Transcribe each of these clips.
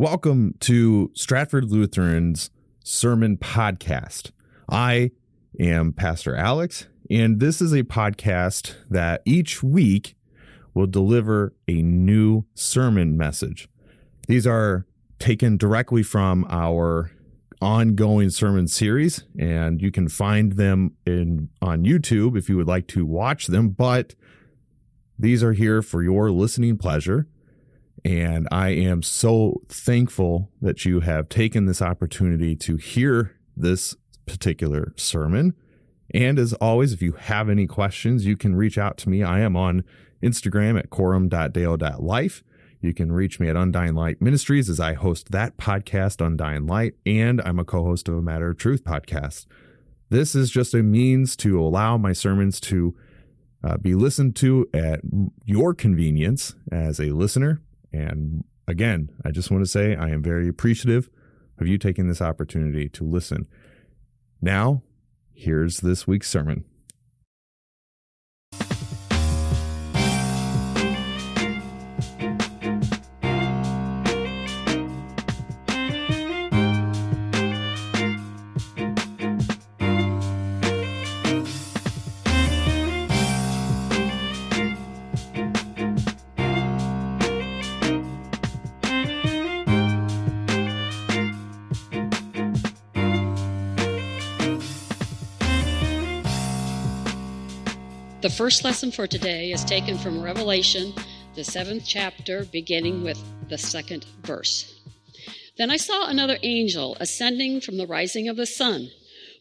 Welcome to Stratford Lutheran's Sermon Podcast. I am Pastor Alex, and this is a podcast that each week will deliver a new sermon message. These are taken directly from our ongoing sermon series, and you can find them in on YouTube if you would like to watch them. But these are here for your listening pleasure. And I am so thankful that you have taken this opportunity to hear this particular sermon. And as always, if you have any questions, you can reach out to me. I am on Instagram at quorum.dale.life. You can reach me at Undying Light Ministries as I host that podcast, Undying Light, and I'm a co host of a Matter of Truth podcast. This is just a means to allow my sermons to uh, be listened to at your convenience as a listener. And again, I just want to say I am very appreciative of you taking this opportunity to listen. Now, here's this week's sermon. First lesson for today is taken from Revelation, the seventh chapter, beginning with the second verse. Then I saw another angel ascending from the rising of the sun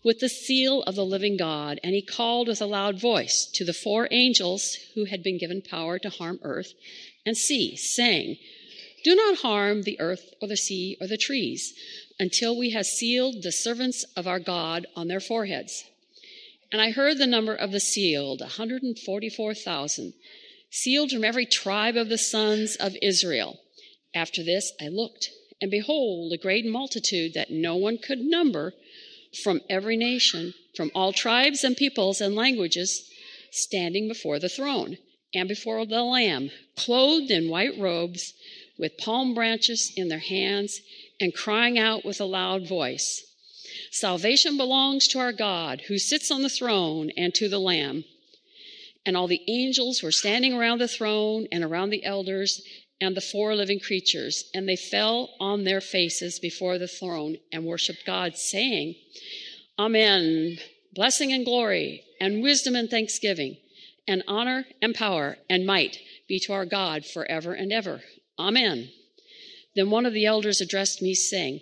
with the seal of the living God, and he called with a loud voice to the four angels who had been given power to harm earth and sea, saying, Do not harm the earth or the sea or the trees until we have sealed the servants of our God on their foreheads. And I heard the number of the sealed, 144,000, sealed from every tribe of the sons of Israel. After this I looked, and behold, a great multitude that no one could number from every nation, from all tribes and peoples and languages, standing before the throne and before the Lamb, clothed in white robes, with palm branches in their hands, and crying out with a loud voice. Salvation belongs to our God who sits on the throne and to the Lamb. And all the angels were standing around the throne and around the elders and the four living creatures, and they fell on their faces before the throne and worshiped God, saying, Amen. Blessing and glory, and wisdom and thanksgiving, and honor and power and might be to our God forever and ever. Amen. Then one of the elders addressed me, saying,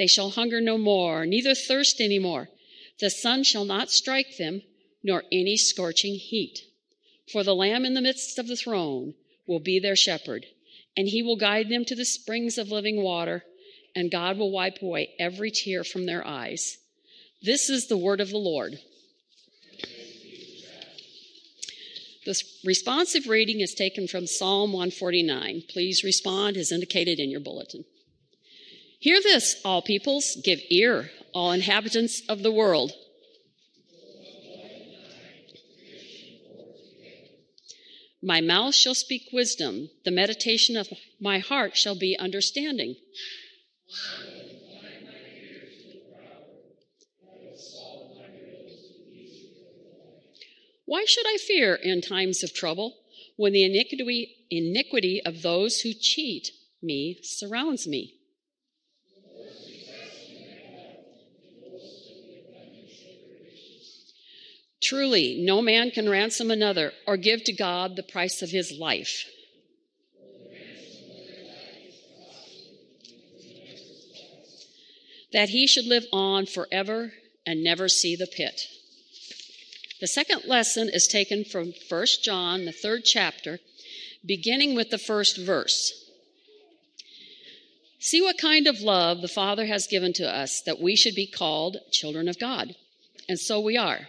They shall hunger no more, neither thirst any more. The sun shall not strike them, nor any scorching heat. For the Lamb in the midst of the throne will be their shepherd, and he will guide them to the springs of living water, and God will wipe away every tear from their eyes. This is the word of the Lord. The responsive reading is taken from Psalm 149. Please respond as indicated in your bulletin. Hear this, all peoples, give ear, all inhabitants of the world. My mouth shall speak wisdom, the meditation of my heart shall be understanding. Why should I fear in times of trouble when the iniquity, iniquity of those who cheat me surrounds me? Truly, no man can ransom another or give to God the price of his life. That he should live on forever and never see the pit. The second lesson is taken from 1 John, the third chapter, beginning with the first verse. See what kind of love the Father has given to us that we should be called children of God. And so we are.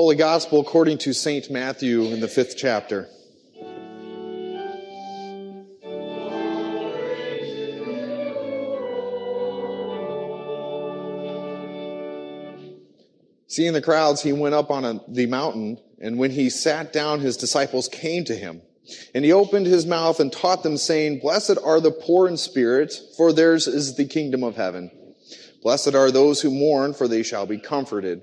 Holy Gospel according to St. Matthew in the fifth chapter. Seeing the crowds, he went up on a, the mountain, and when he sat down, his disciples came to him. And he opened his mouth and taught them, saying, Blessed are the poor in spirit, for theirs is the kingdom of heaven. Blessed are those who mourn, for they shall be comforted.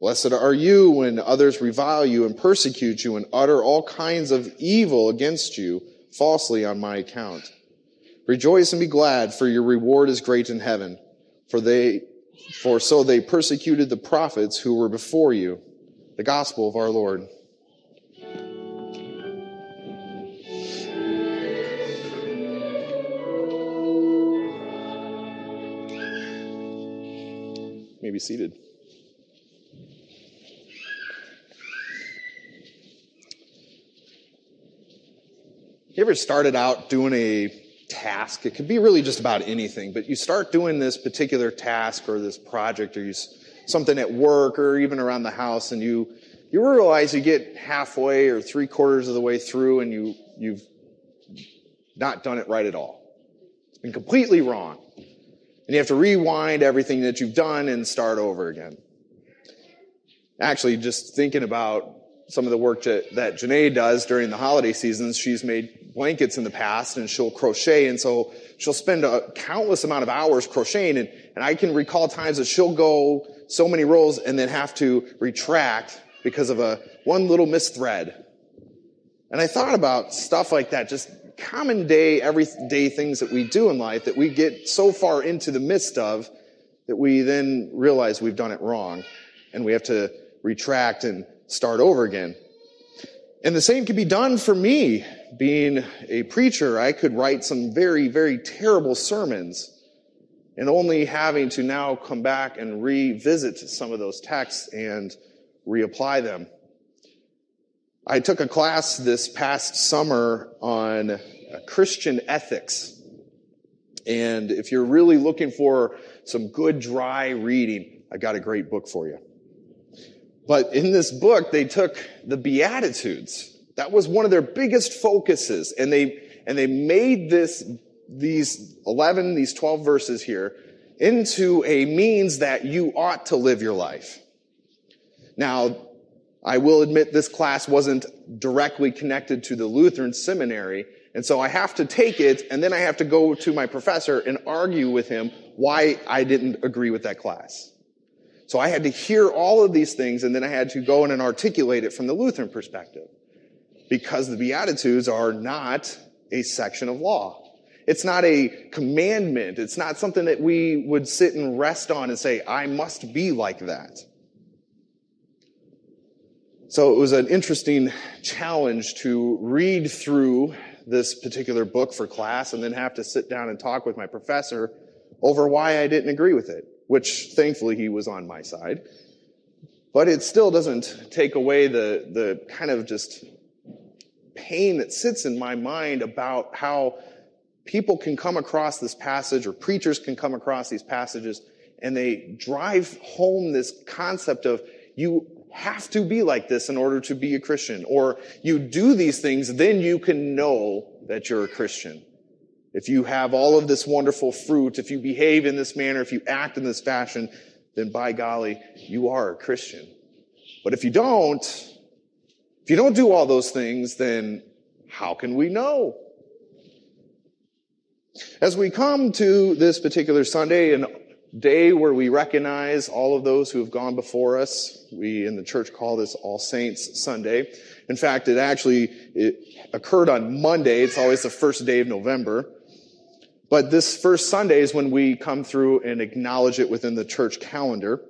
Blessed are you when others revile you and persecute you and utter all kinds of evil against you falsely on my account. Rejoice and be glad, for your reward is great in heaven, for they for so they persecuted the prophets who were before you. The gospel of our Lord. may be seated. You ever started out doing a task. It could be really just about anything, but you start doing this particular task or this project or you, something at work or even around the house and you, you realize you get halfway or three quarters of the way through and you, you've not done it right at all. It's been completely wrong. And you have to rewind everything that you've done and start over again. Actually, just thinking about some of the work that, that Janae does during the holiday seasons. She's made blankets in the past and she'll crochet. And so she'll spend a countless amount of hours crocheting. And, and I can recall times that she'll go so many rows and then have to retract because of a one little missed thread. And I thought about stuff like that, just common day, everyday things that we do in life that we get so far into the midst of that we then realize we've done it wrong and we have to retract and start over again. And the same can be done for me. Being a preacher, I could write some very, very terrible sermons and only having to now come back and revisit some of those texts and reapply them. I took a class this past summer on uh, Christian ethics. And if you're really looking for some good, dry reading, I got a great book for you. But in this book, they took the Beatitudes. That was one of their biggest focuses. And they, and they made this, these 11, these 12 verses here into a means that you ought to live your life. Now, I will admit this class wasn't directly connected to the Lutheran seminary. And so I have to take it and then I have to go to my professor and argue with him why I didn't agree with that class. So I had to hear all of these things and then I had to go in and articulate it from the Lutheran perspective. Because the Beatitudes are not a section of law. It's not a commandment. It's not something that we would sit and rest on and say, I must be like that. So it was an interesting challenge to read through this particular book for class and then have to sit down and talk with my professor over why I didn't agree with it which thankfully he was on my side. But it still doesn't take away the, the kind of just pain that sits in my mind about how people can come across this passage or preachers can come across these passages and they drive home this concept of you have to be like this in order to be a Christian, or you do these things, then you can know that you're a Christian. If you have all of this wonderful fruit, if you behave in this manner, if you act in this fashion, then by golly, you are a Christian. But if you don't, if you don't do all those things, then how can we know? As we come to this particular Sunday, an day where we recognize all of those who have gone before us, we in the church call this All Saints Sunday. In fact, it actually it occurred on Monday. It's always the first day of November. But this first Sunday is when we come through and acknowledge it within the church calendar.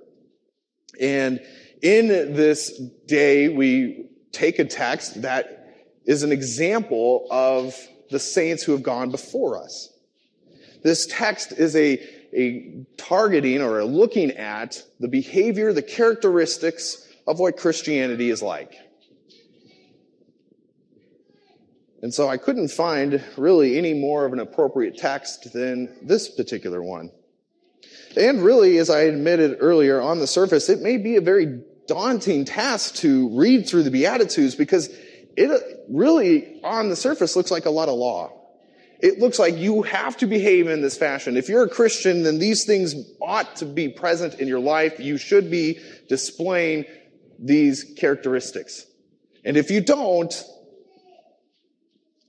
And in this day, we take a text that is an example of the saints who have gone before us. This text is a, a targeting or a looking at the behavior, the characteristics of what Christianity is like. And so I couldn't find really any more of an appropriate text than this particular one. And really, as I admitted earlier, on the surface, it may be a very daunting task to read through the Beatitudes because it uh, really, on the surface, looks like a lot of law it looks like you have to behave in this fashion. If you're a Christian, then these things ought to be present in your life. You should be displaying these characteristics. And if you don't,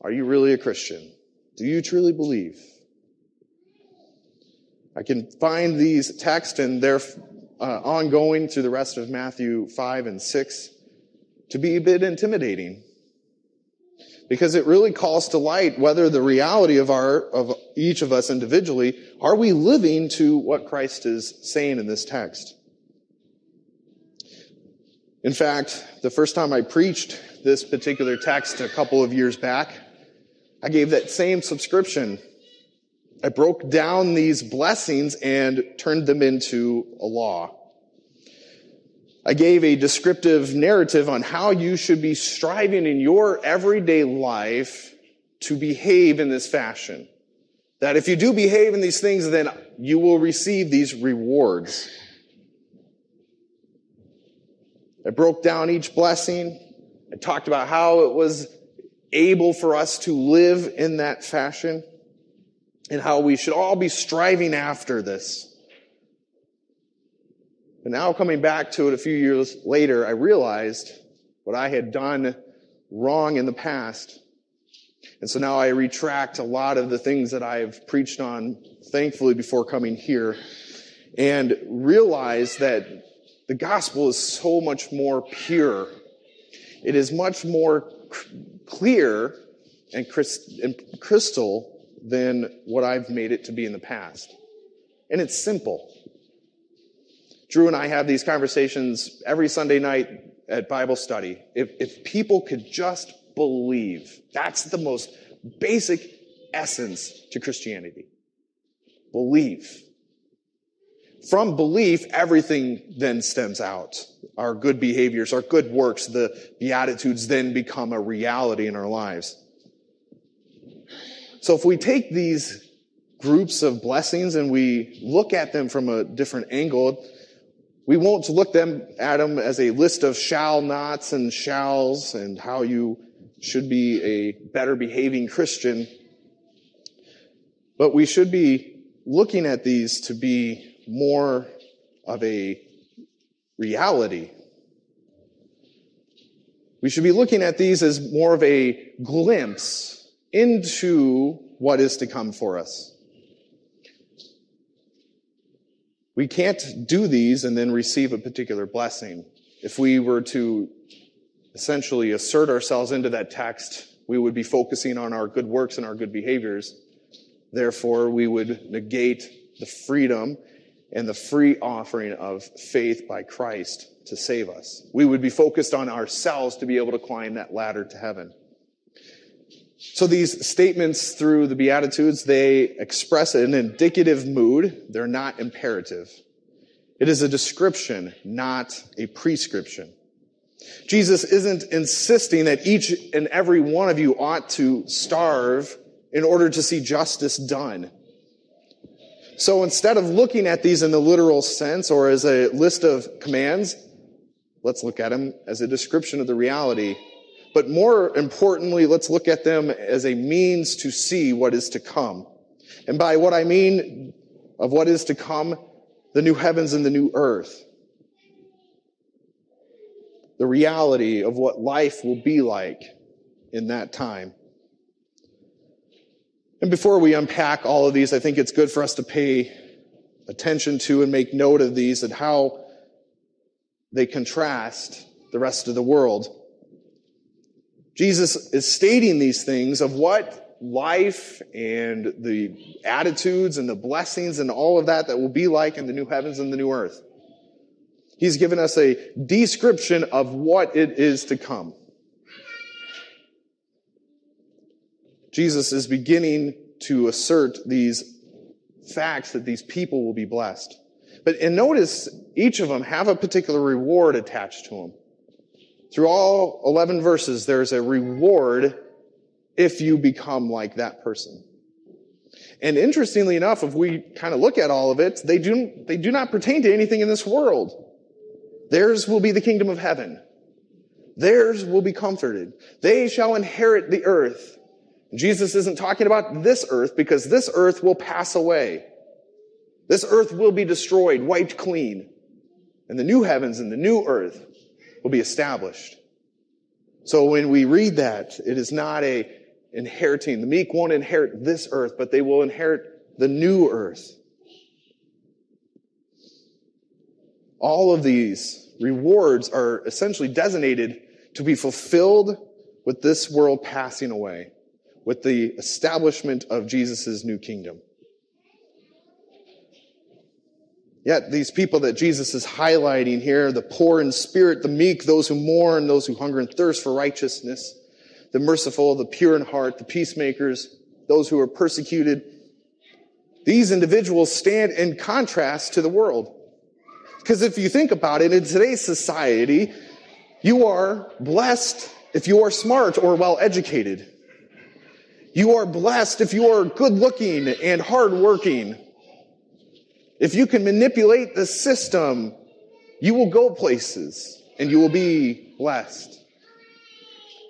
are you really a Christian? Do you truly believe? I can find these texts and they're uh, ongoing through the rest of Matthew 5 and 6 to be a bit intimidating because it really calls to light whether the reality of our, of each of us individually, are we living to what Christ is saying in this text? In fact, the first time I preached this particular text a couple of years back, I gave that same subscription. I broke down these blessings and turned them into a law. I gave a descriptive narrative on how you should be striving in your everyday life to behave in this fashion. That if you do behave in these things, then you will receive these rewards. I broke down each blessing. I talked about how it was able for us to live in that fashion and how we should all be striving after this. But now coming back to it a few years later, I realized what I had done wrong in the past. And so now I retract a lot of the things that I've preached on, thankfully, before coming here, and realize that the gospel is so much more pure. It is much more clear and crystal than what I've made it to be in the past. And it's simple. Drew and I have these conversations every Sunday night at Bible study. If, if people could just believe, that's the most basic essence to Christianity. Believe. From belief, everything then stems out. Our good behaviors, our good works, the Beatitudes then become a reality in our lives. So if we take these groups of blessings and we look at them from a different angle, we won't look them at them as a list of shall nots and shalls and how you should be a better behaving Christian. But we should be looking at these to be more of a reality. We should be looking at these as more of a glimpse into what is to come for us. We can't do these and then receive a particular blessing. If we were to essentially assert ourselves into that text, we would be focusing on our good works and our good behaviors. Therefore, we would negate the freedom and the free offering of faith by Christ to save us. We would be focused on ourselves to be able to climb that ladder to heaven. So these statements through the Beatitudes, they express an indicative mood. They're not imperative. It is a description, not a prescription. Jesus isn't insisting that each and every one of you ought to starve in order to see justice done. So instead of looking at these in the literal sense or as a list of commands, let's look at them as a description of the reality. But more importantly, let's look at them as a means to see what is to come. And by what I mean of what is to come, the new heavens and the new earth the reality of what life will be like in that time. And before we unpack all of these, I think it's good for us to pay attention to and make note of these and how they contrast the rest of the world. Jesus is stating these things of what life and the attitudes and the blessings and all of that that will be like in the new heavens and the new earth. He's given us a description of what it is to come. Jesus is beginning to assert these facts that these people will be blessed. But and notice each of them have a particular reward attached to them. Through all 11 verses, there's a reward if you become like that person. And interestingly enough, if we kind of look at all of it, they do, they do not pertain to anything in this world. Theirs will be the kingdom of heaven. Theirs will be comforted. They shall inherit the earth. Jesus isn't talking about this earth because this earth will pass away. This earth will be destroyed, wiped clean. And the new heavens and the new earth will be established. So when we read that, it is not a inheriting. The meek won't inherit this earth, but they will inherit the new earth. All of these rewards are essentially designated to be fulfilled with this world passing away, with the establishment of Jesus' new kingdom. Yet these people that Jesus is highlighting here, the poor in spirit, the meek, those who mourn, those who hunger and thirst for righteousness, the merciful, the pure in heart, the peacemakers, those who are persecuted, these individuals stand in contrast to the world. Because if you think about it, in today's society, you are blessed if you are smart or well educated. You are blessed if you are good looking and hardworking. If you can manipulate the system, you will go places and you will be blessed.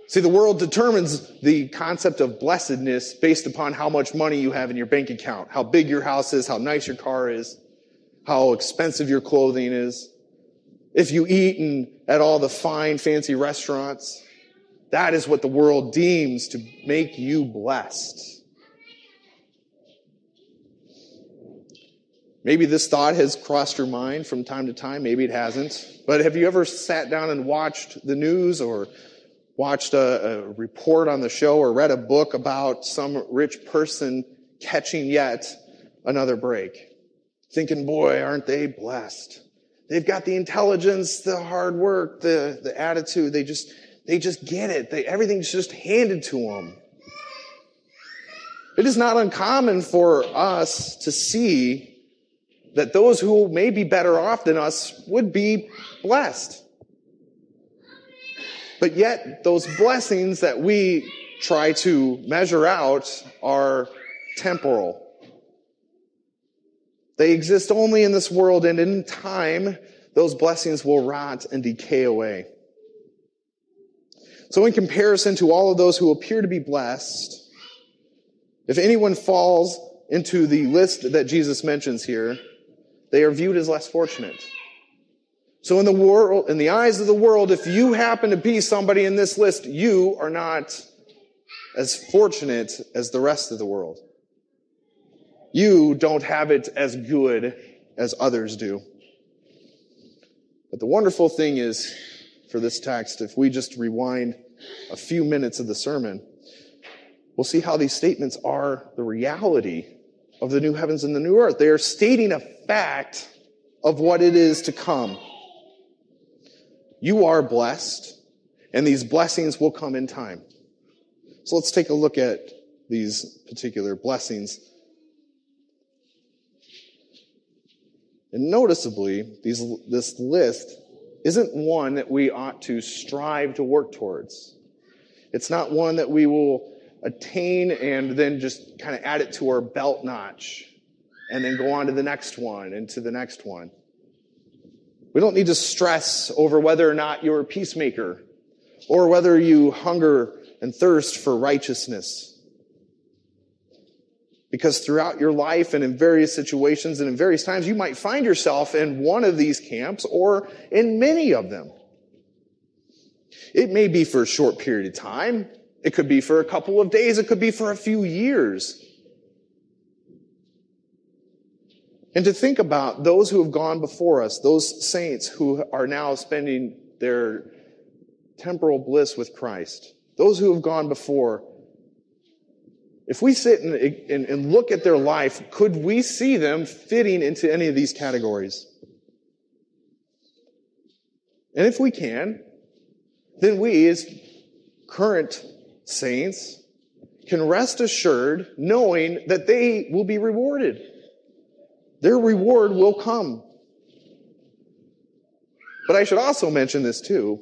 See, the world determines the concept of blessedness based upon how much money you have in your bank account, how big your house is, how nice your car is how expensive your clothing is, if you eat at all the fine, fancy restaurants, that is what the world deems to make you blessed. Maybe this thought has crossed your mind from time to time. Maybe it hasn't. But have you ever sat down and watched the news or watched a, a report on the show or read a book about some rich person catching yet another break? thinking, boy, aren't they blessed? They've got the intelligence, the hard work, the, the attitude. They just, they just get it. They, everything's just handed to them. It is not uncommon for us to see that those who may be better off than us would be blessed. But yet, those blessings that we try to measure out are temporal. They exist only in this world, and in time, those blessings will rot and decay away. So, in comparison to all of those who appear to be blessed, if anyone falls into the list that Jesus mentions here, they are viewed as less fortunate. So in the world, in the eyes of the world, if you happen to be somebody in this list, you are not as fortunate as the rest of the world. You don't have it as good as others do. But the wonderful thing is, for this text, if we just rewind a few minutes of the sermon, we'll see how these statements are the reality of the new heavens and the new earth. They are stating a fact of what it is to come. You are blessed, and these blessings will come in time. So let's take a look at these particular blessings And noticeably, these, this list isn't one that we ought to strive to work towards. It's not one that we will attain and then just kind of add it to our belt notch and then go on to the next one and to the next one. We don't need to stress over whether or not you're a peacemaker or whether you hunger and thirst for righteousness. Because throughout your life and in various situations and in various times, you might find yourself in one of these camps or in many of them. It may be for a short period of time. It could be for a couple of days. It could be for a few years. And to think about those who have gone before us, those saints who are now spending their temporal bliss with Christ, those who have gone before, if we sit and, and, and, look at their life, could we see them fitting into any of these categories? And if we can, then we, as current saints, can rest assured knowing that they will be rewarded. Their reward will come. But I should also mention this too.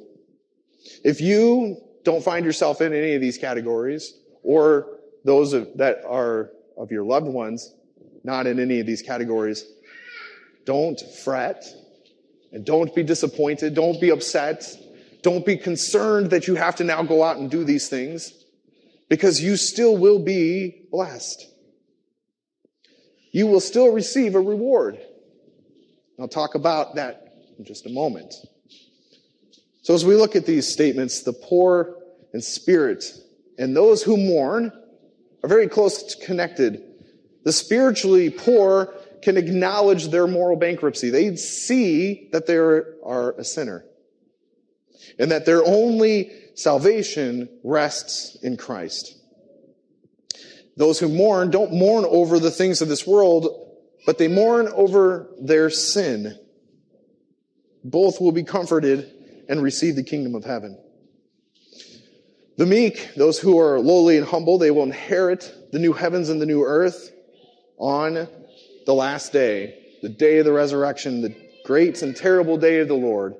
If you don't find yourself in any of these categories, or those of, that are of your loved ones not in any of these categories, don't fret and don't be disappointed. Don't be upset. Don't be concerned that you have to now go out and do these things because you still will be blessed. You will still receive a reward. I'll talk about that in just a moment. So as we look at these statements, the poor in spirit and those who mourn are very close connected. The spiritually poor can acknowledge their moral bankruptcy. They see that they are a sinner and that their only salvation rests in Christ. Those who mourn don't mourn over the things of this world, but they mourn over their sin. Both will be comforted and receive the kingdom of heaven. The meek, those who are lowly and humble, they will inherit the new heavens and the new earth on the last day, the day of the resurrection, the great and terrible day of the Lord.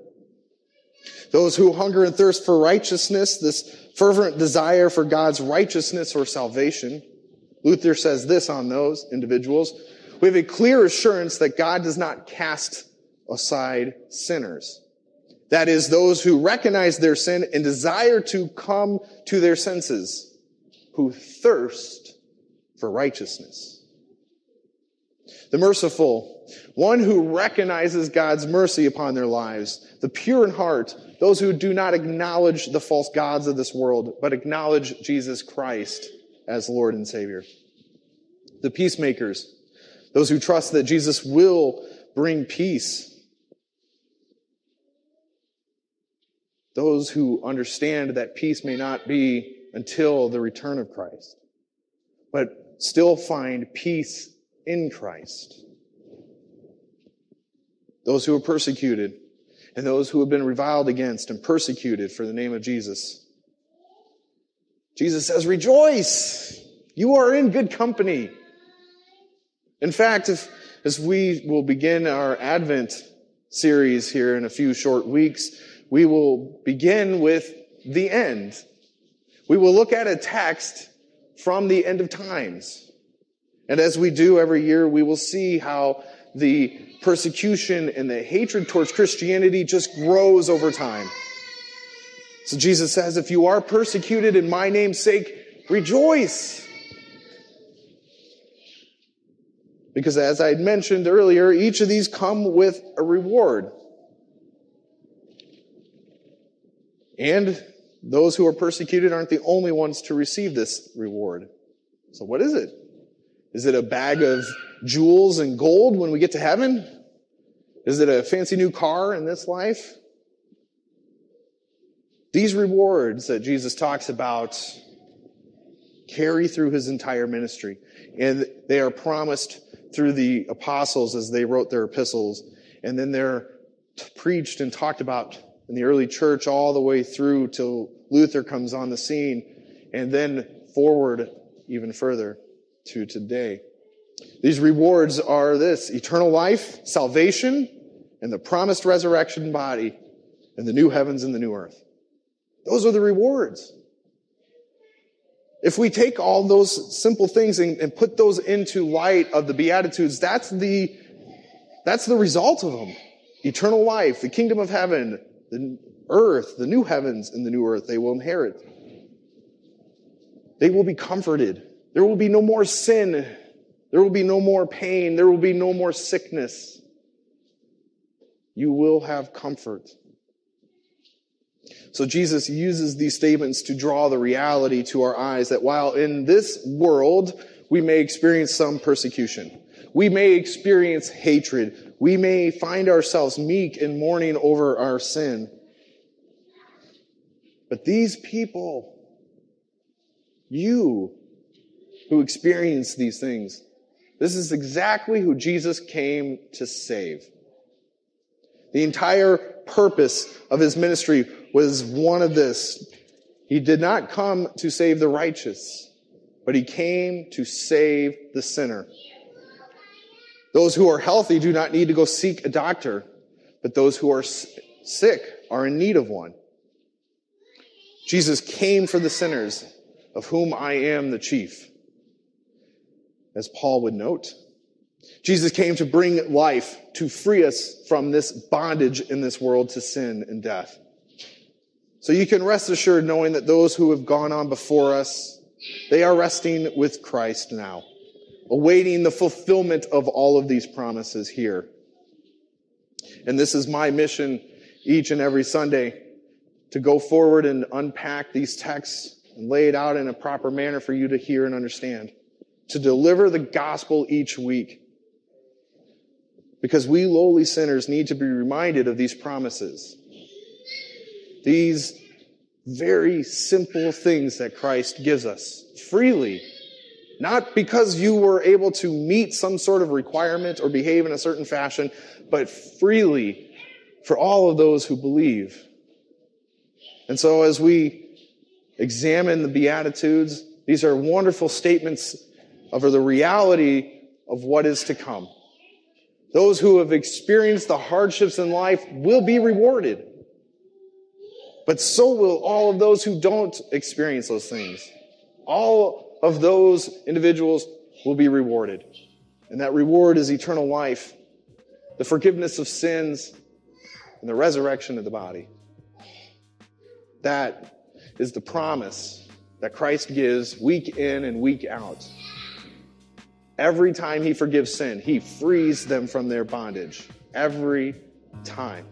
Those who hunger and thirst for righteousness, this fervent desire for God's righteousness or salvation. Luther says this on those individuals. We have a clear assurance that God does not cast aside sinners. That is, those who recognize their sin and desire to come to their senses, who thirst for righteousness. The merciful, one who recognizes God's mercy upon their lives, the pure in heart, those who do not acknowledge the false gods of this world, but acknowledge Jesus Christ as Lord and Savior. The peacemakers, those who trust that Jesus will bring peace. Those who understand that peace may not be until the return of Christ, but still find peace in Christ. Those who are persecuted, and those who have been reviled against and persecuted for the name of Jesus. Jesus says, Rejoice! You are in good company. In fact, if, as we will begin our Advent series here in a few short weeks, we will begin with the end. We will look at a text from the end of times. And as we do every year, we will see how the persecution and the hatred towards Christianity just grows over time. So Jesus says, if you are persecuted in my name's sake, rejoice. Because as I had mentioned earlier, each of these come with a reward. And those who are persecuted aren't the only ones to receive this reward. So what is it? Is it a bag of jewels and gold when we get to heaven? Is it a fancy new car in this life? These rewards that Jesus talks about carry through his entire ministry, and they are promised through the apostles as they wrote their epistles, and then they're preached and talked about in the early church all the way through till Luther comes on the scene, and then forward even further to today. These rewards are this eternal life, salvation, and the promised resurrection body and the new heavens and the new earth. Those are the rewards. If we take all those simple things and, and, put those into light of the Beatitudes, that's the, that's the result of them. Eternal life, the kingdom of heaven, the earth, the new heavens and the new earth they will inherit. They will be comforted. There will be no more sin. There will be no more pain. There will be no more sickness. You will have comfort. So Jesus uses these statements to draw the reality to our eyes that while in this world we may experience some persecution, we may experience hatred, we may find ourselves meek and mourning over our sin. But these people, you who experience these things, this is exactly who Jesus came to save. The entire purpose of his ministry was one of this. He did not come to save the righteous, but he came to save the sinner. Those who are healthy do not need to go seek a doctor, but those who are sick are in need of one. Jesus came for the sinners, of whom I am the chief. As Paul would note, Jesus came to bring life, to free us from this bondage in this world to sin and death. So you can rest assured knowing that those who have gone on before us, they are resting with Christ now, awaiting the fulfillment of all of these promises here. And this is my mission each and every Sunday to go forward and unpack these texts and lay it out in a proper manner for you to hear and understand, to deliver the gospel each week because we lowly sinners need to be reminded of these promises. These very simple things that Christ gives us freely. Not because you were able to meet some sort of requirement or behave in a certain fashion, but freely for all of those who believe. And so as we examine the Beatitudes, these are wonderful statements of the reality of what is to come. Those who have experienced the hardships in life will be rewarded. But so will all of those who don't experience those things. All of those individuals will be rewarded. And that reward is eternal life, the forgiveness of sins, and the resurrection of the body. That is the promise that Christ gives week in and week out. Every time he forgives sin, he frees them from their bondage. Every time.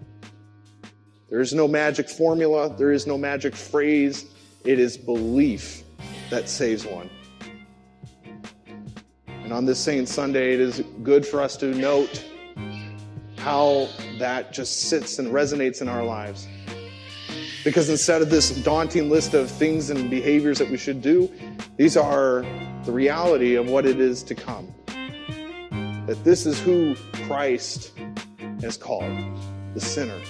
There is no magic formula, there is no magic phrase. It is belief that saves one. And on this Saint Sunday, it is good for us to note how that just sits and resonates in our lives. Because instead of this daunting list of things and behaviors that we should do, these are the reality of what it is to come. That this is who Christ has called the sinner,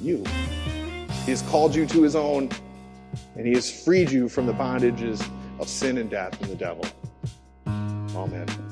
you. He has called you to his own, and he has freed you from the bondages of sin and death and the devil. Amen.